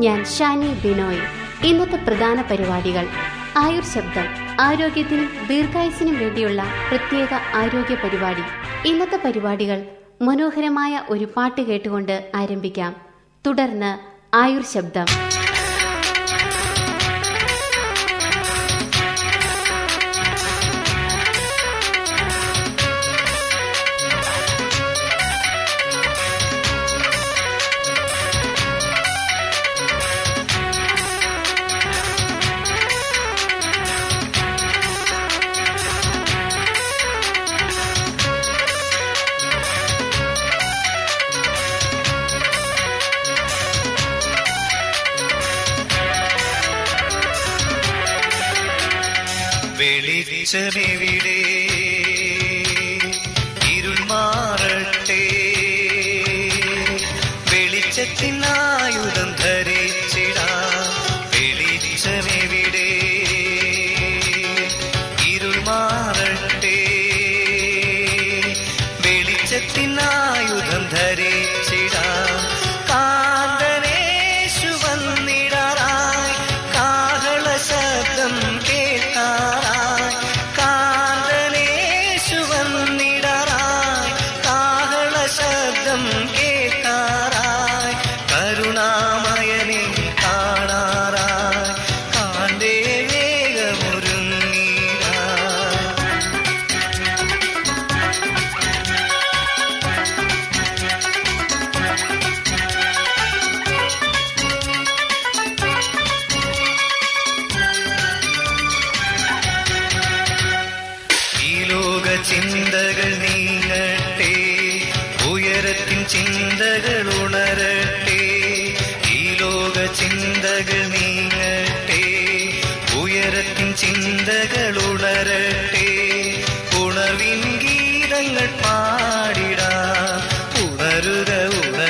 ഞാൻ ഷാനി ബിനോയ്. ഇന്നത്തെ പ്രധാന പരിപാടികൾ. ആയുർ ശബ്ദം. ആരോഗ്യത്തിനും ദീർഘായുസിനും വേണ്ടിയുള്ള പ്രത്യേക ആരോഗ്യ പരിപാടി. ഇന്നത്തെ പരിപാടികൾ മനോഹരമായ ഒരു പാട്ട് കേട്ടുകൊണ്ട് ആരംഭിക്കാം. തുടർന്ന് ആയുർ ശബ്ദം. to be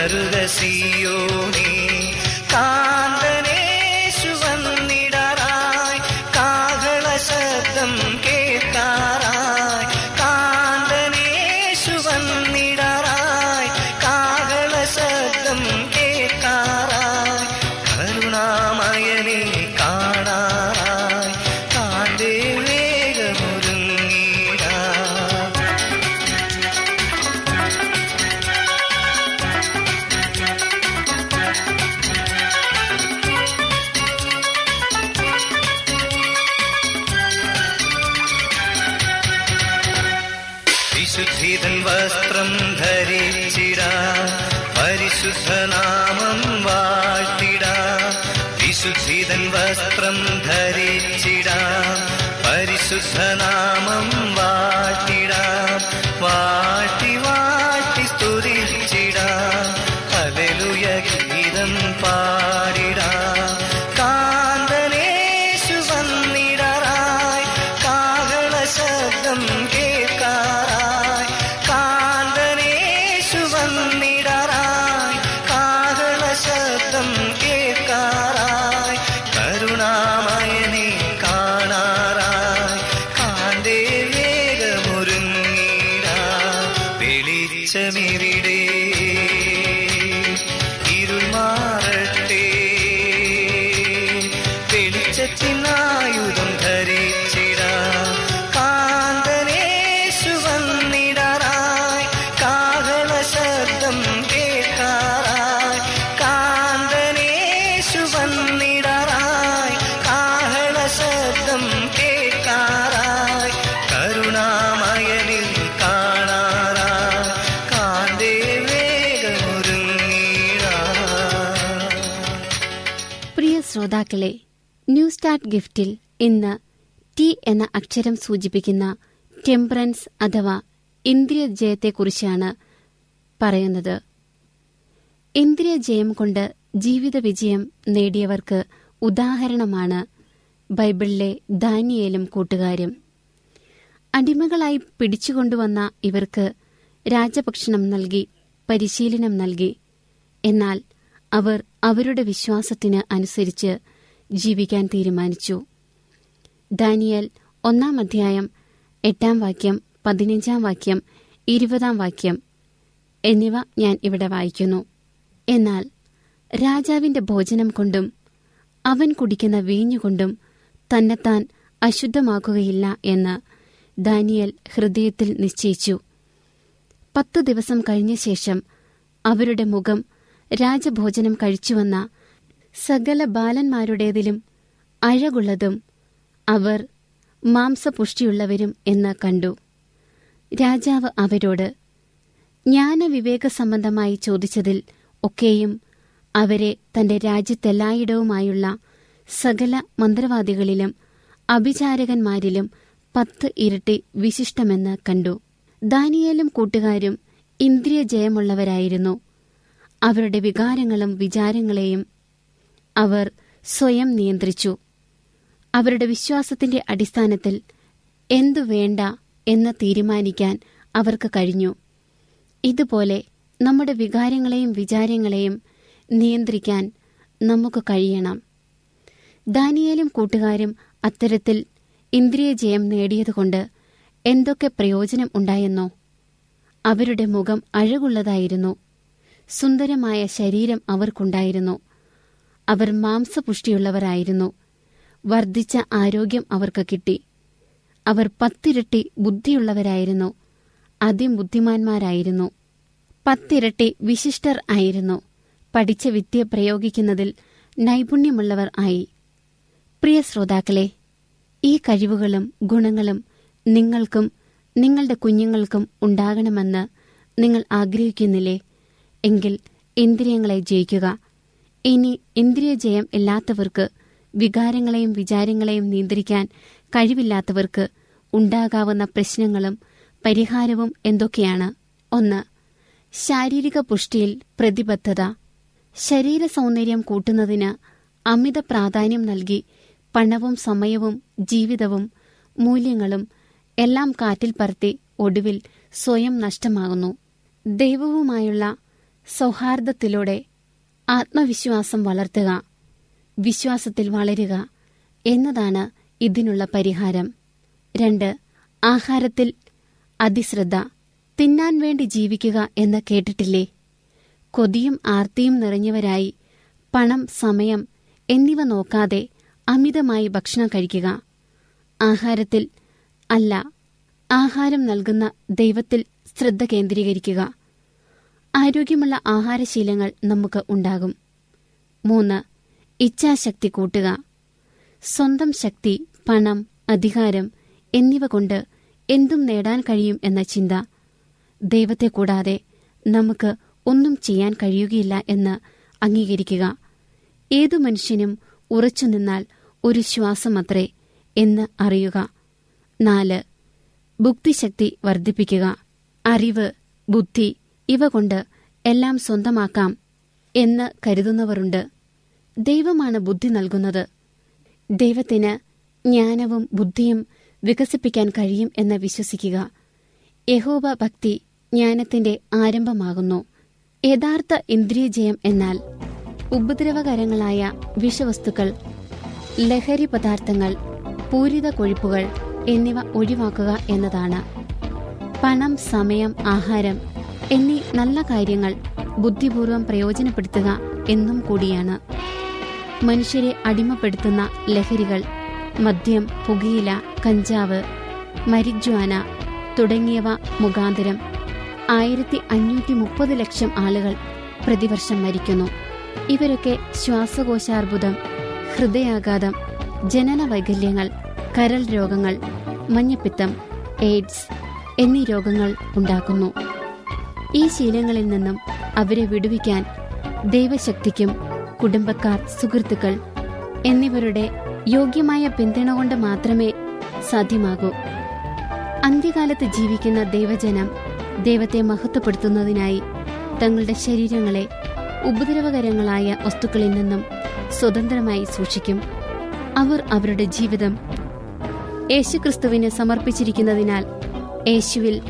ಸರ್ವಸಿಯೋ நாமம் ശ്രോതാക്കളെ ന്യൂ സ്റ്റാർട്ട് ഗിഫ്റ്റിൽ ഇന്ന് ടി എന്ന അക്ഷരം സൂചിപ്പിക്കുന്ന ടെമ്പറൻസ് അഥവാ ഇന്ദ്രിയജയത്തെക്കുറിച്ചാണ് പറയുന്നത്. ഇന്ദ്രിയ ജയം കൊണ്ട് ജീവിത വിജയം നേടിയവർക്ക് ഉദാഹരണമാണ് ബൈബിളിലെ ദാനിയേലും കൂട്ടുകാരും. അടിമകളായി പിടിച്ചുകൊണ്ടുവന്ന ഇവർക്ക് രാജഭക്ഷണം നൽകി പരിശീലനം നൽകി. എന്നാൽ അവർ അവരുടെ വിശ്വാസത്തിന് അനുസരിച്ച് ജീവിക്കാൻ തീരുമാനിച്ചു. ദാനിയൽ ഒന്നാം അധ്യായം എട്ടാം വാക്യം പതിനഞ്ചാം വാക്യം ഇരുപതാം വാക്യം എന്നിവ ഞാൻ ഇവിടെ വായിക്കുന്നു. എന്നാൽ രാജാവിന്റെ ഭോജനം കൊണ്ടും അവൻ കുടിക്കുന്ന വീഞ്ഞുകൊണ്ടും തന്നെത്താൻ അശുദ്ധമാക്കുകയില്ല എന്ന് ദാനിയൽ ഹൃദയത്തിൽ നിശ്ചയിച്ചു. പത്തു ദിവസം കഴിഞ്ഞ ശേഷം അവരുടെ മുഖം രാജഭോജനം കഴിച്ചുവന്ന സകല ബാലന്മാരുടേതിലും അഴകുള്ളതും അവർ മാംസപുഷ്ടിയുള്ളവരും എന്ന് കണ്ടു. രാജാവ് അവരോട് ജ്ഞാനവിവേക സംബന്ധമായി ചോദിച്ചതിൽ ഒക്കെയും അവരെ തന്റെ രാജ്യത്തെല്ലായിടവുമായുള്ള സകല മന്ത്രവാദികളിലും അഭിചാരകന്മാരിലും പത്ത് ഇരട്ടി വിശിഷ്ടമെന്ന് കണ്ടു. ദാനിയേലും കൂട്ടുകാരും ഇന്ദ്രിയ ജയമുള്ളവരായിരുന്നു അവരുടെ വികാരങ്ങളും വിചാരങ്ങളെയും അവർ സ്വയം നിയന്ത്രിച്ചു. അവരുടെ വിശ്വാസത്തിന്റെ അടിസ്ഥാനത്തിൽ എന്തു വേണ്ട എന്ന് തീരുമാനിക്കാൻ അവർക്ക് കഴിഞ്ഞു. ഇതുപോലെ നമ്മുടെ വികാരങ്ങളെയും വിചാരങ്ങളെയും നിയന്ത്രിക്കാൻ നമുക്ക് കഴിയണം. ദാനിയേലും കൂട്ടുകാരും അത്തരത്തിൽ ഇന്ദ്രിയജയം നേടിയതുകൊണ്ട് എന്തൊക്കെ പ്രയോജനം ഉണ്ടായെന്നോ? അവരുടെ മുഖം അഴകുള്ളതായിരുന്നു. സുന്ദരമായ ശരീരം അവർക്കുണ്ടായിരുന്നു. അവർ മാംസപുഷ്ടിയുള്ളവരായിരുന്നു. വർദ്ധിച്ച ആരോഗ്യം അവർക്ക് കിട്ടി. അവർ പത്തിരട്ടി ബുദ്ധിയുള്ളവരായിരുന്നു. അതിബുദ്ധിമാന്മാരായിരുന്നു. പത്തിരട്ടി വിശിഷ്ടർ ആയിരുന്നു. പഠിച്ച വിദ്യ പ്രയോഗിക്കുന്നതിൽ നൈപുണ്യമുള്ളവർ ആയി. പ്രിയ ശ്രോതാക്കളെ ഈ കഴിവുകളും ഗുണങ്ങളും നിങ്ങൾക്കും നിങ്ങളുടെ കുഞ്ഞുങ്ങൾക്കും ഉണ്ടാകണമെന്ന് നിങ്ങൾ ആഗ്രഹിക്കുന്നില്ലേ? എങ്കിൽ ഇന്ദ്രിയങ്ങളെ ജയിക്കുക. ഇനി ഇന്ദ്രിയജയം ഇല്ലാത്തവർക്ക് വികാരങ്ങളെയും വിചാരങ്ങളെയും നിയന്ത്രിക്കാൻ കഴിവില്ലാത്തവർക്ക് ഉണ്ടാകാവുന്ന പ്രശ്നങ്ങളും പരിഹാരവും എന്തൊക്കെയാണ്? ഒന്ന് ശാരീരിക പുഷ്ടിയിൽ പ്രതിബദ്ധത. ശരീര സൗന്ദര്യം കൂട്ടുന്നതിന് അമിത പ്രാധാന്യം നൽകി പണവും സമയവും ജീവിതവും മൂല്യങ്ങളും എല്ലാം കാറ്റിൽ പറത്തി ഒടുവിൽ സ്വയം നഷ്ടമാകുന്നു. ദൈവവുമായുള്ള സൗഹാർദ്ദത്തിലൂടെ ആത്മവിശ്വാസം വളർത്തുക. വിശ്വാസത്തിൽ വളരുക എന്നതാണ് ഇതിനുള്ള പരിഹാരം. രണ്ട് ആഹാരത്തിൽ അതിശ്രദ്ധ. തിന്നാൻ വേണ്ടി ജീവിക്കുക എന്ന് കേട്ടിട്ടില്ലേ? കൊതിയും ആർത്തിയും നിറഞ്ഞവരായി പണം സമയം എന്നിവ നോക്കാതെ അമിതമായി ഭക്ഷണം കഴിക്കുക. ആഹാരത്തിൽ അല്ല ആഹാരം നൽകുന്ന ദൈവത്തിൽ ശ്രദ്ധ കേന്ദ്രീകരിക്കുക. ആരോഗ്യമുള്ള ആഹാരശീലങ്ങൾ നമുക്ക് ഉണ്ടാകും. മൂന്ന് ഇച്ഛാശക്തി കൂട്ടുക. സ്വന്തം ശക്തി പണം അധികാരം എന്നിവ കൊണ്ട് എന്തും നേടാൻ കഴിയും എന്ന ചിന്ത. ദൈവത്തെ കൂടാതെ നമുക്ക് ഒന്നും ചെയ്യാൻ കഴിയുകയില്ല എന്ന് അംഗീകരിക്കുക. ഏതു മനുഷ്യനും ഉറച്ചു നിന്നാൽ ഒരു ശ്വാസമത്രേ എന്ന് അറിയുക. നാല് ബുക്തിശക്തി വർദ്ധിപ്പിക്കുക. അറിവ് ബുദ്ധി ഇവ കൊണ്ട് എല്ലാം സ്വന്തമാക്കാം എന്ന് കരുതുന്നവരുണ്ട്. ദൈവമാണ് ബുദ്ധി നൽകുന്നത്. ദൈവത്തിന് ജ്ഞാനവും ബുദ്ധിയും വികസിപ്പിക്കാൻ കഴിയും എന്ന് വിശ്വസിക്കുക. യഹോബ ഭക്തി ജ്ഞാനത്തിന്റെ ആരംഭമാകുന്നു. യഥാർത്ഥ ഇന്ദ്രിയജയം എന്നാൽ ഉപദ്രവകരങ്ങളായ വിഷവസ്തുക്കൾ ലഹരി പദാർത്ഥങ്ങൾ പൂരിത കൊഴുപ്പുകൾ എന്നിവ ഒഴിവാക്കുക എന്നതാണ്. പണം സമയം ആഹാരം എന്നീ നല്ല കാര്യങ്ങൾ ബുദ്ധിപൂർവം പ്രയോജനപ്പെടുത്തുക എന്നും കൂടിയാണ്. മനുഷ്യരെ അടിമപ്പെടുത്തുന്ന ലഹരികൾ മദ്യം പുകയില കഞ്ചാവ് മരിജ്വാന തുടങ്ങിയവ മുഖാന്തരം ആയിരത്തി അഞ്ഞൂറ്റി മുപ്പത് ലക്ഷം ആളുകൾ പ്രതിവർഷം മരിക്കുന്നു. ഇവരൊക്കെ ശ്വാസകോശാർബുദം ഹൃദയാഘാതം ജനന വൈകല്യങ്ങൾ കരൾ രോഗങ്ങൾ മഞ്ഞപ്പിത്തം എയ്ഡ്സ് എന്നീ രോഗങ്ങൾ ഉണ്ടാക്കുന്നു. ഈ ശീലങ്ങളിൽ നിന്നും അവരെ വിടുവിക്കാൻ ദൈവശക്തിക്കും കുടുംബക്കാർ സുഹൃത്തുക്കൾ എന്നിവരുടെ യോഗ്യമായ പിന്തുണ കൊണ്ട് മാത്രമേ സാധ്യമാകൂ. അന്ത്യകാലത്ത് ജീവിക്കുന്ന ദൈവജനം ദൈവത്തെ മഹത്വപ്പെടുത്തുന്നതിനായി തങ്ങളുടെ ശരീരങ്ങളെ ഉപദ്രവകരങ്ങളായ വസ്തുക്കളിൽ നിന്നും സ്വതന്ത്രമായി സൂക്ഷിക്കും. അവർ അവരുടെ ജീവിതം യേശുക്രിസ്തുവിന് സമർപ്പിച്ചിരിക്കുന്നതിനാൽ യേശുവിൽ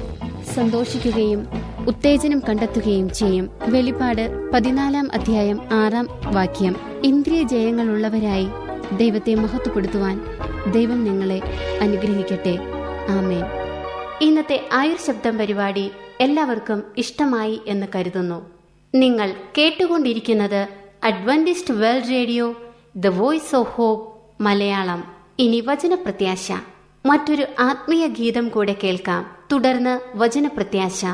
സന്തോഷിക്കുകയും ഉത്തേജനം കണ്ടെത്തുകയും ചെയ്യും. വെളിപാട് പതിനാലാം അധ്യായം ആറാം വാക്യം. ഇന്ദ്രിയ ജയങ്ങളുള്ളവരായി ദൈവത്തെ മഹത്വപ്പെടുത്തുവാൻ ദൈവം നിങ്ങളെ അനുഗ്രഹിക്കട്ടെ. ആമേൻ. ഇന്നത്തെ ആയുർ ശബ്ദം പരിപാടി എല്ലാവർക്കും ഇഷ്ടമായി എന്ന് കരുതുന്നു. നിങ്ങൾ കേട്ടുകൊണ്ടിരിക്കുന്നത് Adventist world radio the voice of hope Malayalam. ഇനി വചനപ്രത്യാശ. മറ്റൊരു ആത്മീയ ഗീതം കൂടെ കേൾക്കാം. തുടർന്ന് വചനപ്രത്യാശ.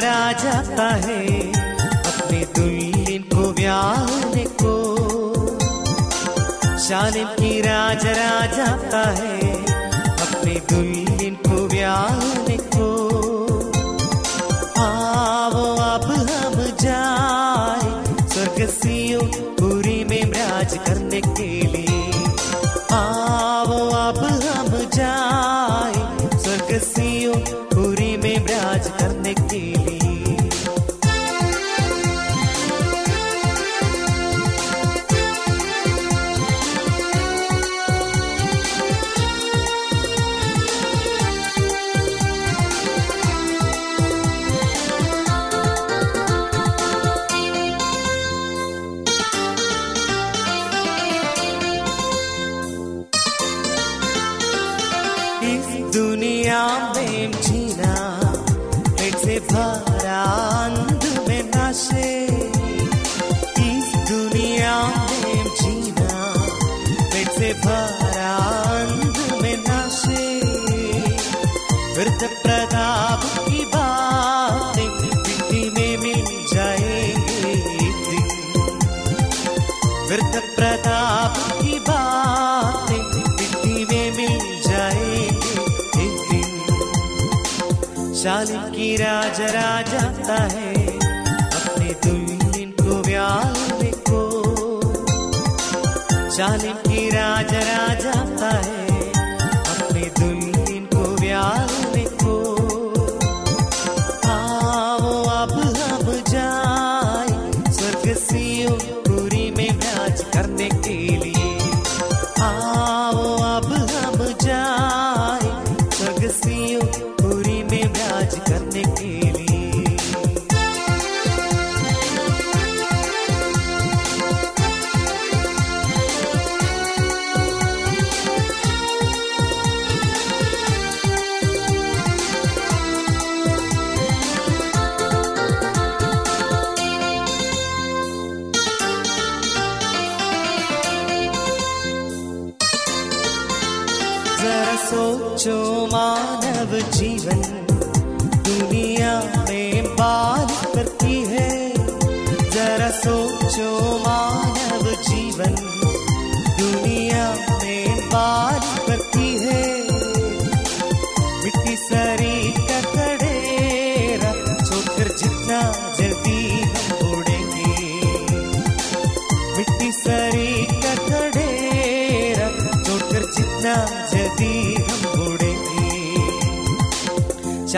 राजा जाता है की राज जाता है। अपने दुल्हन को ब्याल को। की राज जाता है।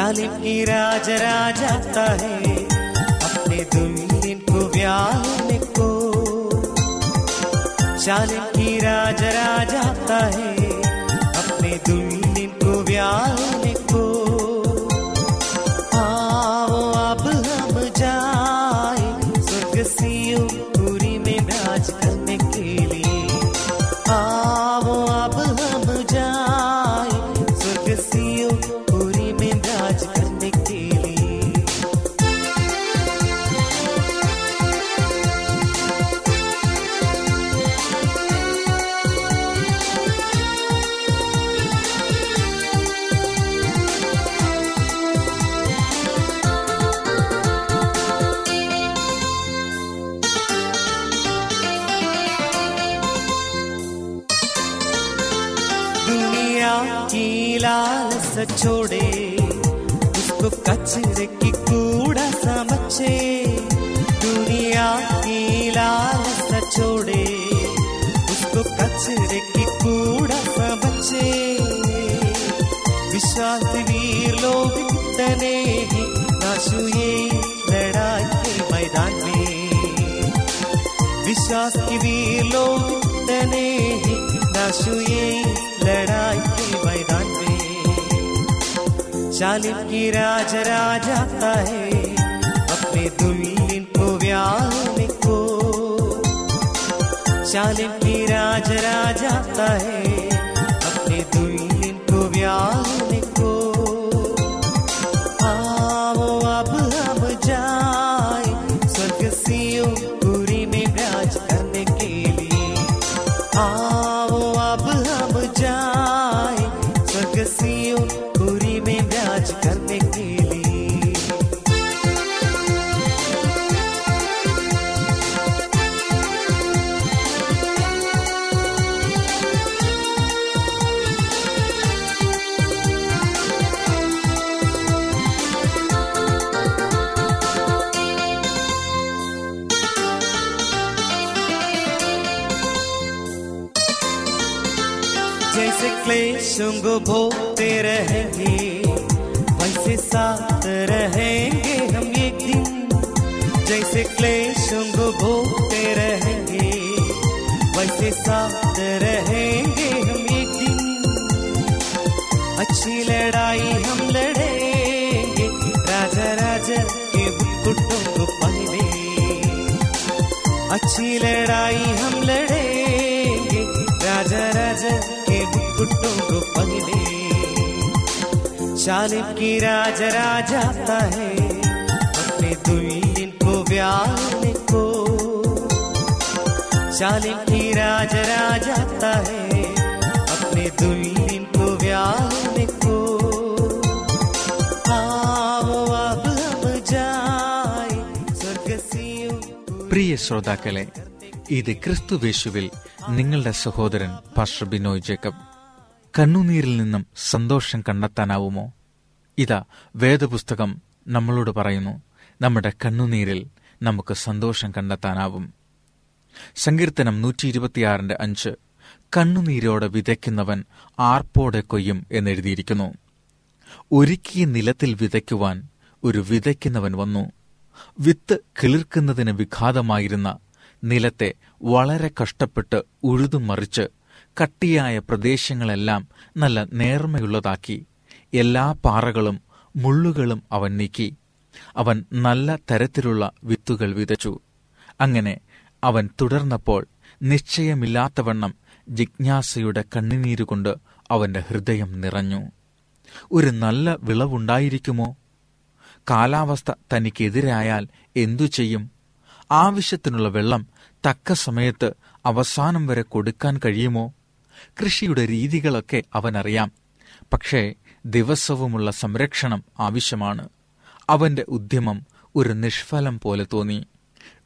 जालिम की राज राजाता है। अपने दुल्हन को ब्याहने को। जालिम की राज राजाता है। अपने दुल्हन को ब्याहने उसको कचरे की कूड़ा समझे दुनिया की लालसा छोड़े। उसको कचरे की कूड़ा समझे विश्वास वीर लोग तने ही लड़ाई के मैदान में। विश्वास की वीर लोग तने ही लड़ाई के मैदान में। शालिम की राज राजाता है। अपने दुल्हन को व्याहने को। शालिम की राज राजाता है। अपने दुल्हन को व्याहने को। आओ अब हम जाए स्वर्ग सियों पूरी में ब्याज करने के लिए। आओ को भोगते रहेंगे, वैसे साथ रहेंगे हम एक दिन। जैसे क्लेशों को भोगते रहेंगे, वैसे साथ रहेंगे हम एक दिन। अच्छी लड़ाई हम लड़ेंगे राजा राजा के मुकुटों को पहने अच्छी लड़ाई हम लड़ेंगे राजा राजा के मुकुटों को पहने शालिम की राजा राजाता है अपने दुल्हन को ब्याहने को शालिम की राजा राजाता है अपने दुल्हन को ब्याहने को आओ अब हम जाए स्वर्ग सियों പ്രിയ ശ്രോതാക്കളെ ഇത് ക്രിസ്തുവേശുവിൽ നിങ്ങളുടെ സഹോദരൻ പാസ്റ്റർ ബിനോയ് ജേക്കബ് കണ്ണുനീരിൽ നിന്നും സന്തോഷം കണ്ടെത്താനാവുമോ? ഇതാ വേദപുസ്തകം നമ്മളോട് പറയുന്നു നമ്മുടെ കണ്ണുനീരിൽ നമുക്ക് സന്തോഷം കണ്ടെത്താനാവും. സങ്കീർത്തനം നൂറ്റി ഇരുപത്തിയാറിന്റെ അഞ്ച്. കണ്ണുനീരോടെ വിതയ്ക്കുന്നവൻ ആർപ്പോടെ കൊയ്യും എന്നെഴുതിയിരിക്കുന്നു. ഒരുക്കിയ നിലത്തിൽ വിതയ്ക്കുവാൻ ഒരു വിതയ്ക്കുന്നവൻ വന്നു. വിത്ത് കിളിർക്കുന്നതിന് വിഘാതമായിരുന്ന നിലത്തെ വളരെ കഷ്ടപ്പെട്ട് ഉഴുതുമറിച്ച് കട്ടിയായ പ്രദേശങ്ങളെല്ലാം നല്ല നേർമയുള്ളതാക്കി. എല്ലാ പാറകളും മുള്ളുകളും അവൻ നീക്കി. അവൻ നല്ല തരത്തിലുള്ള വിത്തുകൾ വിതച്ചു. അങ്ങനെ അവൻ തുടർന്നപ്പോൾ നിശ്ചയമില്ലാത്തവണ്ണം ജിജ്ഞാസയുടെ കണ്ണുനീരുകൊണ്ട് അവന്റെ ഹൃദയം നിറഞ്ഞു. ഒരു നല്ല വിളവുണ്ടായിരിക്കുമോ? കാലാവസ്ഥ തനിക്കെതിരായാൽ എന്തു ചെയ്യും? ആവശ്യത്തിനുള്ള വെള്ളം തക്ക സമയത്ത് അവസാനം വരെ കൊടുക്കാൻ കഴിയുമോ? കൃഷിയുടെ രീതികളൊക്കെ അവനറിയാം. പക്ഷേ ദിവസവുമുള്ള സംരക്ഷണം ആവശ്യമാണ്. അവന്റെ ഉദ്യമം ഒരു നിഷ്ഫലം പോലെ തോന്നി.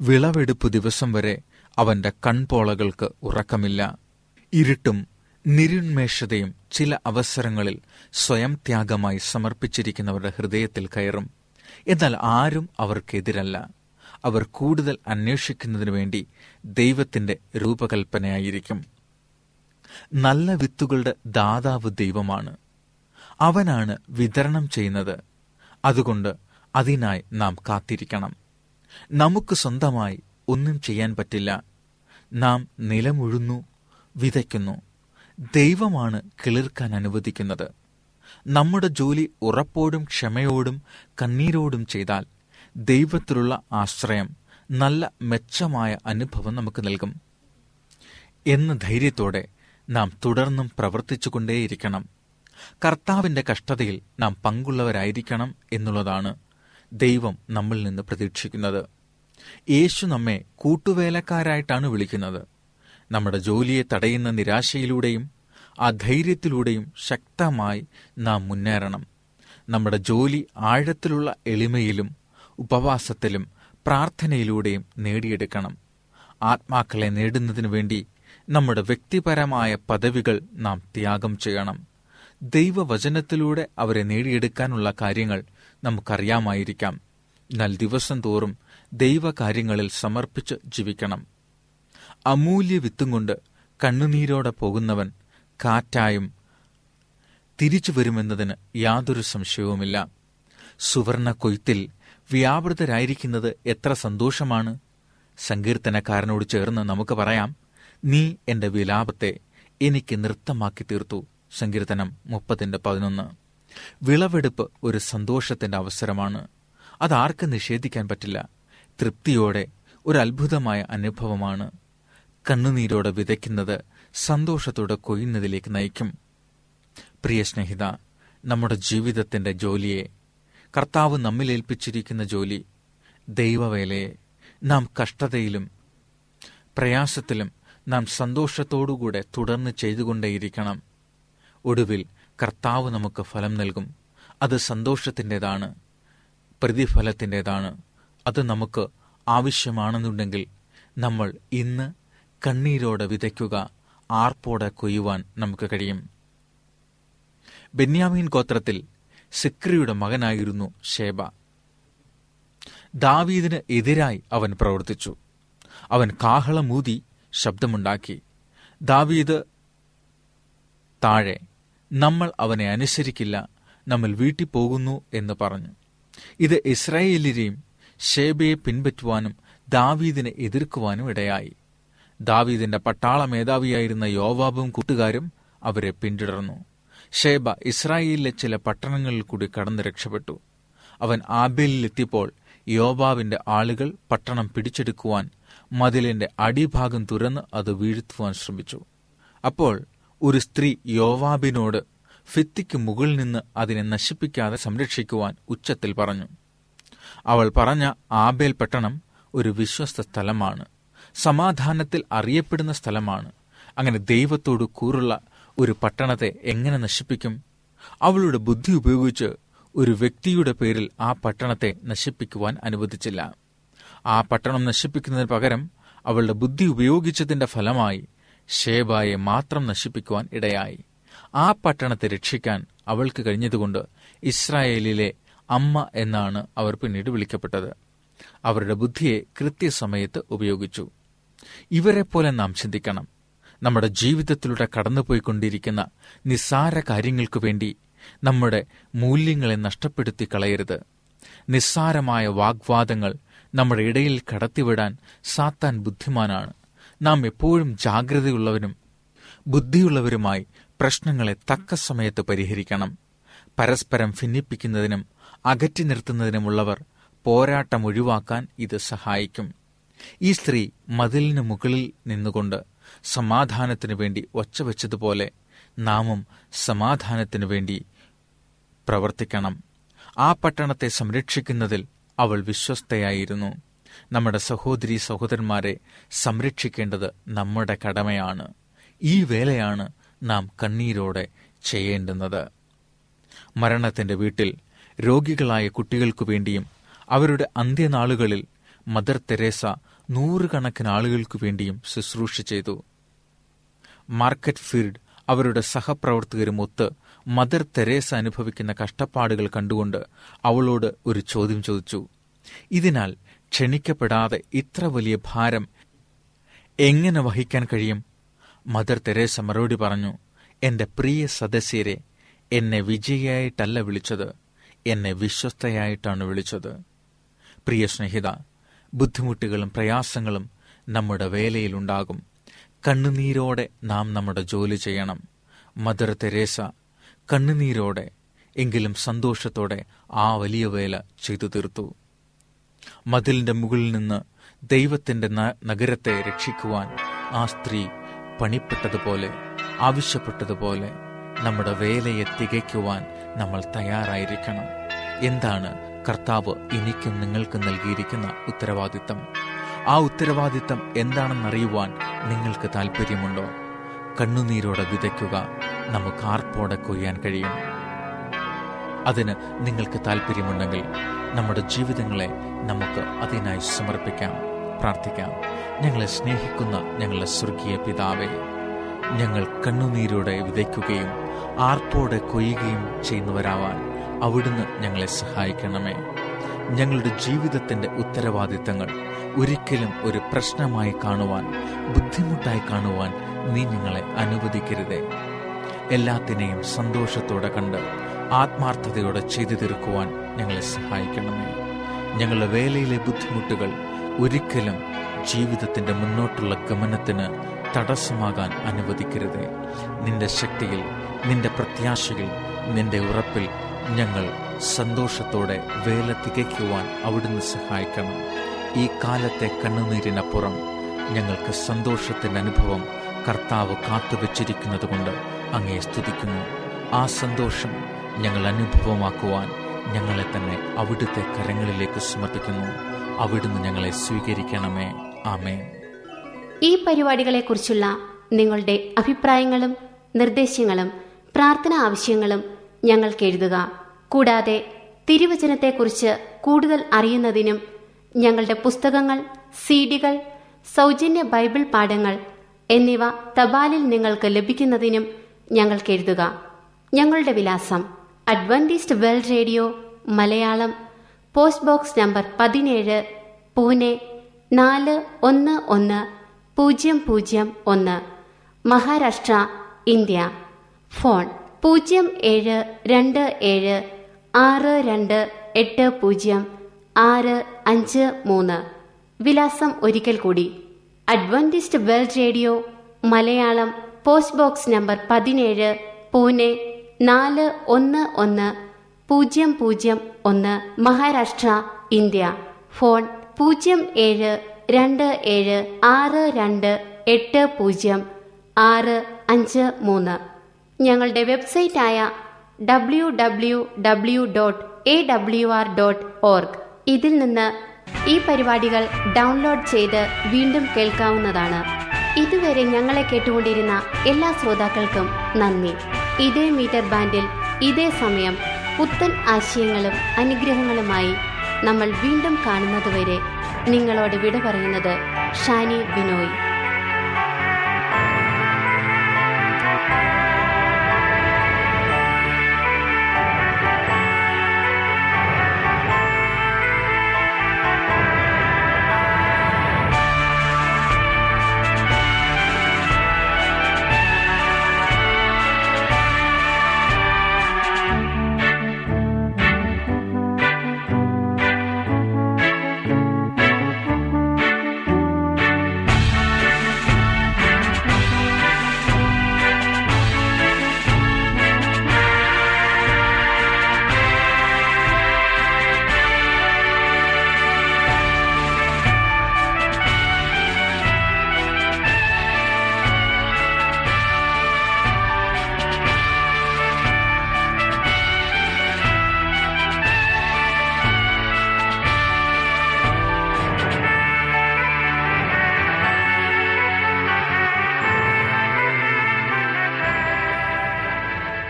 വിളവെടുപ്പ് ദിവസം വരെ അവന്റെ കൺപോളകൾക്ക് ഉറക്കമില്ല. ഇരുട്ടും നിരുന്മേഷതയും ചില അവസരങ്ങളിൽ സ്വയം ത്യാഗമായി സമർപ്പിച്ചിരിക്കുന്നവരുടെ ഹൃദയത്തിൽ കയറും. എന്നാൽ ആരും അവർക്കെതിരല്ല. അവർ കൂടുതൽ അന്വേഷിക്കുന്നതിനു വേണ്ടി ദൈവത്തിന്റെ രൂപകൽപ്പനയായിരിക്കും. നല്ല വിത്തുകളുടെ ദാതാവ് ദൈവമാണ്. അവനാണ് വിതരണം ചെയ്യുന്നത്. അതുകൊണ്ട് അതിനായി നാം കാത്തിരിക്കണം. നമുക്ക് സ്വന്തമായി ഒന്നും ചെയ്യാൻ പറ്റില്ല. നാം നിലമുഴുന്നു വിതയ്ക്കുന്നു. ദൈവമാണ് കിളിർക്കാൻ അനുവദിക്കുന്നത്. നമ്മുടെ ജോലി ഉറപ്പോടും ക്ഷമയോടും കണ്ണീരോടും ചെയ്താൽ ദൈവത്തിലുള്ള ആശ്രയം നല്ല മെച്ചമായ അനുഭവം നമുക്ക് നൽകും. എന്ന ധൈര്യത്തോടെ നാം തുടർന്നും പ്രവർത്തിച്ചുകൊണ്ടേയിരിക്കണം. കർത്താവിന്റെ കഷ്ടതയിൽ നാം പങ്കുള്ളവരായിരിക്കണം എന്നുള്ളതാണ് ദൈവം നമ്മിൽ നിന്ന് പ്രതീക്ഷിക്കുന്നത്. യേശു നമ്മെ കൂട്ടുവേലക്കാരായിട്ടാണ് വിളിക്കുന്നത്. നമ്മുടെ ജോലിയെ തടയുന്ന നിരാശയിലൂടെയും ആ ധൈര്യത്തിലൂടെയും ശക്തമായി നാം മുന്നേറണം. നമ്മുടെ ജോലി ആഴത്തിലുള്ള എളിമയിലും ഉപവാസത്തിലും പ്രാർത്ഥനയിലൂടെയും നേടിയെടുക്കണം. ആത്മാക്കളെ നേടുന്നതിനു വേണ്ടി നമ്മുടെ വ്യക്തിപരമായ പദവികൾ നാം ത്യാഗം ചെയ്യണം. ദൈവവചനത്തിലൂടെ അവരെ നേടിയെടുക്കാനുള്ള കാര്യങ്ങൾ നമുക്കറിയാമായിരിക്കാം. എന്നാൽ ദിവസം തോറും ദൈവകാര്യങ്ങളിൽ സമർപ്പിച്ച് ജീവിക്കണം. അമൂല്യ വിത്തും കൊണ്ട് കണ്ണുനീരോടെ പോകുന്നവൻ കാറ്റായും തിരിച്ചു വരുമെന്നതിന് യാതൊരു സംശയവുമില്ല. സുവർണ കൊയ്ത്തിൽ വ്യാപൃതരായിരിക്കുന്നത് എത്ര സന്തോഷമാണ്. സങ്കീർത്തനക്കാരനോട് ചേർന്ന് നമുക്ക് പറയാം നീ എന്റെ വിലാപത്തെ എനിക്ക് നൃത്തമാക്കി തീർത്തു. സങ്കീർത്തനം മുപ്പത്തിന്റെ പതിനൊന്ന്. വിളവെടുപ്പ് ഒരു സന്തോഷത്തിന്റെ അവസരമാണ്. അതാർക്ക് നിഷേധിക്കാൻ പറ്റില്ല. തൃപ്തിയോടെ ഒരു അത്ഭുതമായ അനുഭവമാണ്. കണ്ണുനീരോടെ വിതയ്ക്കുന്നത് സന്തോഷത്തോടെ കൊയ്യുന്നതിലേക്ക് നയിക്കും. പ്രിയ സ്നേഹിത നമ്മുടെ ജീവിതത്തിന്റെ ജോലിയെ കർത്താവ് നമ്മിൽ ഏൽപ്പിച്ചിരിക്കുന്ന ജോലി ദൈവവേലയെ നാം കഷ്ടതയിലും പ്രയാസത്തിലും നാം സന്തോഷത്തോടുകൂടെ തുടർന്ന് ചെയ്തുകൊണ്ടേയിരിക്കണം. ഒടുവിൽ കർത്താവ് നമുക്ക് ഫലം നൽകും. അത് സന്തോഷത്തിന്റെതാണ് പ്രതിഫലത്തിന്റെതാണ്. അത് നമുക്ക് ആവശ്യമാണെന്നുണ്ടെങ്കിൽ നമ്മൾ ഇന്ന് കണ്ണീരോടെ വിതയ്ക്കുക ആർപ്പോടെ കൊയ്യുവാൻ നമുക്ക് കഴിയും. ബെന്യാമീൻ ഗോത്രത്തിൽ സിക്രിയുടെ മകനായിരുന്നു ഷേബ ദാവീദിന് എതിരായി അവൻ പ്രവർത്തിച്ചു. അവൻ കാഹളമൂതി ശബ്ദമുണ്ടാക്കി ദാവീദ് താഴെ നമ്മൾ അവനെ അനുസരിക്കില്ല നമ്മൾ വീട്ടിൽ പോകുന്നു എന്ന് പറഞ്ഞു. ഇത് ഇസ്രായേലിനെയും ഷേബയെ പിൻപറ്റുവാനും ദാവീദിനെ എതിർക്കുവാനും ഇടയായി. ദാവീദിന്റെ പട്ടാള മേധാവിയായിരുന്ന യോവാബും കൂട്ടുകാരും അവരെ പിന്തുടർന്നു. ഷേബ ഇസ്രായേലിലെ ചില പട്ടണങ്ങളിൽ കൂടി കടന്നു രക്ഷപ്പെട്ടു. അവൻ ആബേലിലെത്തിയപ്പോൾ യോബാവിന്റെ ആളുകൾ പട്ടണം പിടിച്ചെടുക്കുവാൻ മതിലിന്റെ അടിഭാഗം തുറന്ന് അത് വീഴ്ത്തുവാൻ ശ്രമിച്ചു. അപ്പോൾ ഒരു സ്ത്രീ യോവാബിനോട് ഫിത്തിക്ക് മുകളിൽ നിന്ന് അതിനെ നശിപ്പിക്കാതെ സംരക്ഷിക്കുവാൻ ഉച്ചത്തിൽ പറഞ്ഞു. അവൾ പറഞ്ഞ ആബേൽ പട്ടണം ഒരു വിശ്വസ്ത സ്ഥലമാണ്. സമാധാനത്തിൽ അറിയപ്പെടുന്ന സ്ഥലമാണ്. അങ്ങനെ ദൈവത്തോട് കൂറുള്ള ഒരു പട്ടണത്തെ എങ്ങനെ നശിപ്പിക്കും? അവളുടെ ബുദ്ധി ഉപയോഗിച്ച് ഒരു വ്യക്തിയുടെ പേരിൽ ആ പട്ടണത്തെ നശിപ്പിക്കുവാൻ അനുവദിച്ചില്ല. ആ പട്ടണം നശിപ്പിക്കുന്നതിന് പകരം അവളുടെ ബുദ്ധി ഉപയോഗിച്ചതിന്റെ ഫലമായി ഷേബായെ മാത്രം നശിപ്പിക്കുവാൻ ഇടയായി. ആ പട്ടണത്തെ രക്ഷിക്കാൻ അവൾക്ക് കഴിഞ്ഞതുകൊണ്ട് ഇസ്രായേലിലെ അമ്മ എന്നാണ് അവർ പിന്നീട് വിളിക്കപ്പെട്ടത്. അവരുടെ ബുദ്ധിയെ കൃത്യസമയത്ത് ഉപയോഗിച്ചു. ഇവരെപ്പോലെ നാം ചിന്തിക്കണം. നമ്മുടെ ജീവിതത്തിലൂടെ കടന്നുപോയിക്കൊണ്ടിരിക്കുന്ന നിസ്സാര കാര്യങ്ങൾക്കു വേണ്ടി നമ്മുടെ മൂല്യങ്ങളെ നഷ്ടപ്പെടുത്തി കളയരുത്. നിസ്സാരമായ വാഗ്വാദങ്ങൾ നമ്മുടെ ഇടയിൽ കടത്തിവിടാൻ സാത്താൻ ബുദ്ധിമാനാണ്. നാം എപ്പോഴും ജാഗ്രതയുള്ളവരും ബുദ്ധിയുള്ളവരുമായി പ്രശ്നങ്ങളെ തക്ക സമയത്ത് പരിഹരിക്കണം. പരസ്പരം ഭിന്നിപ്പിക്കുന്നതിനും അകറ്റി നിർത്തുന്നതിനുമുള്ളവർ പോരാട്ടം ഒഴിവാക്കാൻ ഇത് സഹായിക്കും. ഈ സ്ത്രീ മതിലിന് മുകളിൽ നിന്നുകൊണ്ട് സമാധാനത്തിനു വേണ്ടി ഒച്ച വെച്ചതുപോലെ നാമും സമാധാനത്തിനു വേണ്ടി പ്രവർത്തിക്കണം. ആ പട്ടണത്തെ സംരക്ഷിക്കുന്നതിൽ അവൾ വിശ്വസ്തയായിരുന്നു. നമ്മുടെ സഹോദരി സഹോദരന്മാരെ സംരക്ഷിക്കേണ്ടത് നമ്മുടെ കടമയാണ്. ഈ വേലയാണ് നാം കണ്ണീരോടെ ചെയ്യേണ്ടുന്നത്. മരണത്തിന്റെ വീട്ടിൽ രോഗികളായ കുട്ടികൾക്കു വേണ്ടിയും അവരുടെ അന്ത്യനാളുകളിൽ മദർ തെരേസ നൂറുകണക്കിന് ആളുകൾക്കു വേണ്ടിയും ശുശ്രൂഷ ചെയ്തു. മാർക്കറ്റ് ഫീൽഡ് അവരുടെ സഹപ്രവർത്തകരും സഹപ്രവർത്തകരുമൊത്ത് മദർ തെരേസ അനുഭവിക്കുന്ന കഷ്ടപ്പാടുകൾ കണ്ടുകൊണ്ട് അവളോട് ഒരു ചോദ്യം ചോദിച്ചു. ഇതിനാൽ ക്ഷണിക്കപ്പെടാതെ ഇത്ര വലിയ ഭാരം എങ്ങനെ വഹിക്കാൻ കഴിയും? മദർ തെരേസ മറുപടി പറഞ്ഞു എന്റെ പ്രിയ സദസ്യരെ എന്നെ വിജയിയായിട്ടല്ല വിളിച്ചത് എന്നെ വിശ്വസ്തയായിട്ടാണ് വിളിച്ചത്. പ്രിയ സ്നേഹിത ബുദ്ധിമുട്ടുകളും പ്രയാസങ്ങളും നമ്മുടെ വേലയിലുണ്ടാകും. കണ്ണുനീരോടെ നാം നമ്മുടെ ജോലി ചെയ്യണം. മദർ തെരേസ കണ്ണുനീരോടെ എങ്കിലും സന്തോഷത്തോടെ ആ വലിയ വേല ചെയ്തു തീർത്തു. മതിലിന്റെ മുകളിൽ നിന്ന് ദൈവത്തിന്റെ നഗരത്തെ രക്ഷിക്കുവാൻ ആ സ്ത്രീ പണിപ്പെട്ടതുപോലെ ആവശ്യപ്പെട്ടതുപോലെ നമ്മുടെ വേലയെ തികയ്ക്കുവാൻ നമ്മൾ തയ്യാറായിരിക്കണം. എന്താണ് കർത്താവ് എനിക്കും നിങ്ങൾക്ക് നൽകിയിരിക്കുന്ന ഉത്തരവാദിത്തം? ആ ഉത്തരവാദിത്തം എന്താണെന്നറിയുവാൻ നിങ്ങൾക്ക് താല്പര്യമുണ്ടോ കണ്ണുനീരോടെ വിതയ്ക്കുക നമുക്ക് ആർപ്പോടെ കൊയ്യാൻ കഴിയും. അതിന് നിങ്ങൾക്ക് താല്പര്യമുണ്ടെങ്കിൽ നമ്മുടെ ജീവിതങ്ങളെ നമുക്ക് അതിനായി സമർപ്പിക്കാം പ്രാർത്ഥിക്കാം. ഞങ്ങളെ സ്നേഹിക്കുന്ന ഞങ്ങളുടെ സ്വർഗീയ പിതാവെ ഞങ്ങൾ കണ്ണുനീരോടെ വിതയ്ക്കുകയും ആർപ്പോടെ കൊയ്യുകയും ചെയ്യുന്നവരാവാൻ അവിടുന്ന് ഞങ്ങളെ സഹായിക്കണമേ. ഞങ്ങളുടെ ജീവിതത്തിന്റെ ഉത്തരവാദിത്തങ്ങൾ ഒരിക്കലും ഒരു പ്രശ്നമായി കാണുവാൻ ബുദ്ധിമുട്ടായി കാണുവാൻ നീ ഞങ്ങളെ അനുവദിക്കരുതേ. എല്ലാത്തിനെയും സന്തോഷത്തോടെ കണ്ട് ആത്മാർത്ഥതയോടെ ചെയ്തു തീർക്കുവാൻ ഞങ്ങളെ സഹായിക്കണമേ. ഞങ്ങളുടെ വേലയിലെ ബുദ്ധിമുട്ടുകൾ ഒരിക്കലും ജീവിതത്തിന്റെ മുന്നോട്ടുള്ള ഗമനത്തിന് തടസ്സമാകാൻ അനുവദിക്കരുതേ. നിന്റെ ശക്തിയിൽ നിന്റെ പ്രത്യാശയിൽ നിന്റെ ഉറപ്പിൽ ഞങ്ങൾ സന്തോഷത്തോടെ വേല തികയ്ക്കുവാൻ അവിടുന്ന് സഹായിക്കണം. ഈ കാലത്തെ കണ്ണുനീരിനപ്പുറം ഞങ്ങൾക്ക് സന്തോഷത്തിന്റെ അനുഭവം കർത്താവ് കാത്തുവച്ചിരിക്കുന്നത് കൊണ്ട് അങ്ങയെ സ്തുതിക്കുന്നു. ആ സന്തോഷം ഞങ്ങൾ അനുഭവമാക്കുവാൻ ഞങ്ങളെ തന്നെ അവിടുത്തെ കരങ്ങളിലേക്ക് സമർപ്പിക്കുന്നു. അവിടുന്ന് ഞങ്ങളെ സ്വീകരിക്കണമേ. ആമേ ഈ പരിപാടികളെക്കുറിച്ചുള്ള നിങ്ങളുടെ അഭിപ്രായങ്ങളും നിർദ്ദേശങ്ങളും പ്രാർത്ഥന ആവശ്യങ്ങളും ഞങ്ങൾക്ക് എഴുതുക. കൂടാതെ തിരുവചനത്തെക്കുറിച്ച് കൂടുതൽ അറിയുന്നതിനും ഞങ്ങളുടെ പുസ്തകങ്ങൾ സീഡികൾ സൗജന്യ ബൈബിൾ പാഠങ്ങൾ എന്നിവ തപാലിൽ നിങ്ങൾക്ക് ലഭിക്കുന്നതിനും ഞങ്ങൾക്ക് എഴുതുക. ഞങ്ങളുടെ വിലാസം Adventist world radio Malayalam post box number പതിനേഴ് പൂനെ നാല് ഒന്ന് ഒന്ന് പൂജ്യം പൂജ്യം ഒന്ന് മഹാരാഷ്ട്ര ഇന്ത്യ. ഫോൺ പൂജ്യം ഏഴ് രണ്ട് ഏഴ് ആറ് രണ്ട് എട്ട് പൂജ്യം ആറ് അഞ്ച് മൂന്ന്. വിലാസം ഒരിക്കൽ കൂടി. Adventist world radio Malayalam post box number പതിനേഴ് പൂനെ നാല് ഒന്ന് ഒന്ന് പൂജ്യം പൂജ്യം ഒന്ന് മഹാരാഷ്ട്ര ഇന്ത്യ. ഫോൺ പൂജ്യം ഏഴ് രണ്ട് ഏഴ് ആറ് രണ്ട് എട്ട് പൂജ്യം ആറ് അഞ്ച് മൂന്ന്. ഞങ്ങളുടെ വെബ്സൈറ്റായ W W W dot A W R dot org. ഇതിൽ നിന്ന് ഈ പരിപാടികൾ ഡൗൺലോഡ് ചെയ്ത് വീണ്ടും കേൾക്കാവുന്നതാണ്. ഇതുവരെ ഞങ്ങളെ കേട്ടുകൊണ്ടിരുന്ന എല്ലാ ശ്രോതാക്കൾക്കും നന്ദി. ഇതേ മീറ്റർ ബാൻഡിൽ ഇതേ സമയം പുത്തൻ ആശയങ്ങളും അനുഗ്രഹങ്ങളുമായി നമ്മൾ വീണ്ടും കാണുന്നതുവരെ നിങ്ങളോട് വിട പറയുന്നത് ഷാനി ബിനോയ്